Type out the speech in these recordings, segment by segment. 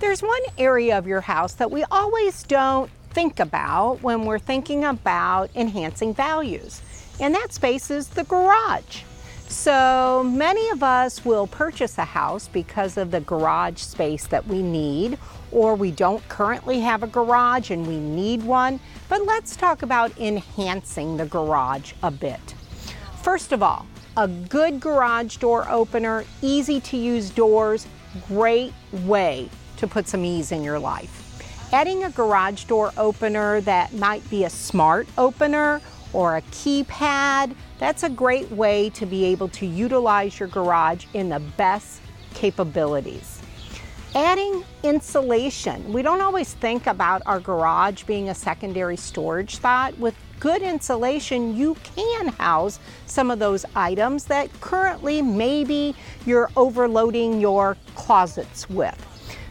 There's one area of your house that we always don't think about when we're thinking about enhancing values, and that space is the garage. So many of us will purchase a house because of the garage space that we need, or we don't currently have a garage and we need one. But let's talk about enhancing the garage a bit. First of all, a good garage door opener, easy to use doors, great way to put some ease in your life. Adding a garage door opener that might be a smart opener or a keypad, that's a great way to be able to utilize your garage in the best capabilities. Adding insulation. We don't always think about our garage being a secondary storage spot. With good insulation, you can house some of those items that currently maybe you're overloading your closets with.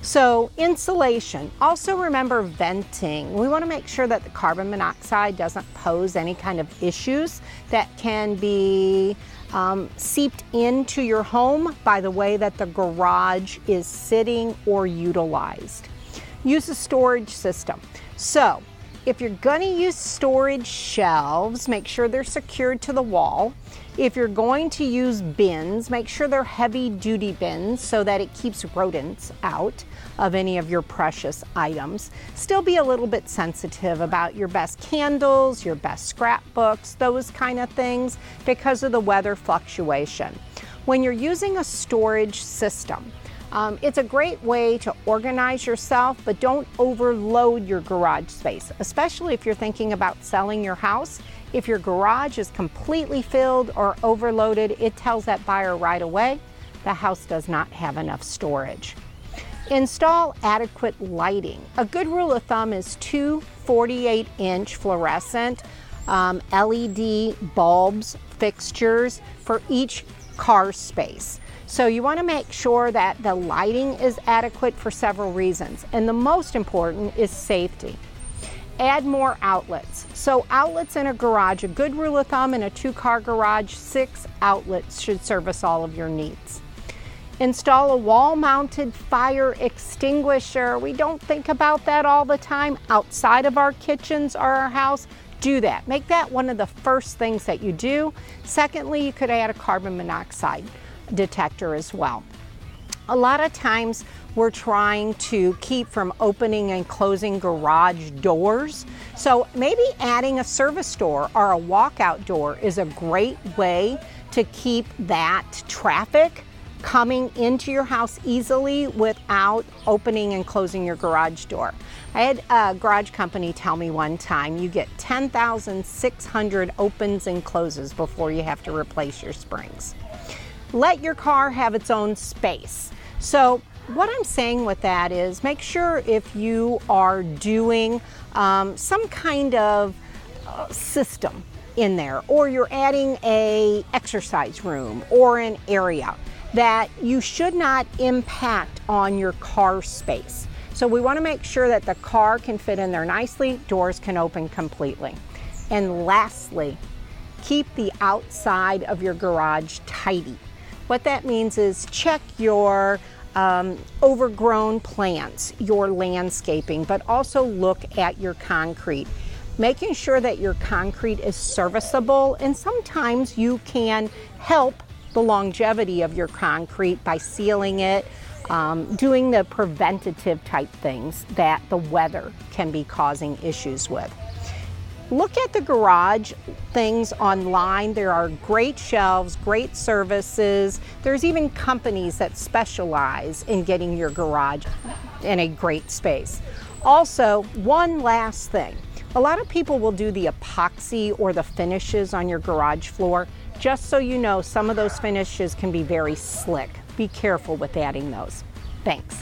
So insulation, also remember venting. We wanna make sure that the carbon monoxide doesn't pose any kind of issues that can be um, seeped into your home by the way that the garage is sitting or utilized. Use a storage system. So if you're gonna use storage shelves, make sure they're secured to the wall. If you're going to use bins, make sure they're heavy duty bins so that it keeps rodents out of any of your precious items. Still be a little bit sensitive about your best candles, your best scrapbooks, those kind of things because of the weather fluctuation. When you're using a storage system, um, it's a great way to organize yourself, but don't overload your garage space, especially if you're thinking about selling your house. If your garage is completely filled or overloaded, it tells that buyer right away the house does not have enough storage. Install adequate lighting. A good rule of thumb is two 48 inch fluorescent um, LED bulbs, fixtures for each car space. So you want to make sure that the lighting is adequate for several reasons. And the most important is safety. Add more outlets. So outlets in a garage, a good rule of thumb in a two car garage, six outlets should service all of your needs. Install a wall mounted fire extinguisher. We don't think about that all the time outside of our kitchens or our house. Do that. Make that one of the first things that you do. Secondly, you could add a carbon monoxide detector as well. A lot of times we're trying to keep from opening and closing garage doors. So maybe adding a service door or a walkout door is a great way to keep that traffic coming into your house easily without opening and closing your garage door. I had a garage company tell me one time you get 10,600 opens and closes before you have to replace your springs. Let your car have its own space. So what I'm saying with that is make sure if you are doing um, some kind of uh, system in there or you're adding a exercise room or an area that you should not impact on your car space. So we want to make sure that the car can fit in there nicely, doors can open completely. And lastly, keep the outside of your garage tidy. What that means is check your um, overgrown plants, your landscaping, but also look at your concrete. Making sure that your concrete is serviceable, and sometimes you can help the longevity of your concrete by sealing it, um, doing the preventative type things that the weather can be causing issues with. Look at the garage things online. There are great shelves, great services. There's even companies that specialize in getting your garage in a great space. Also, one last thing. A lot of people will do the epoxy or the finishes on your garage floor. Just so you know, some of those finishes can be very slick. Be careful with adding those. Thanks.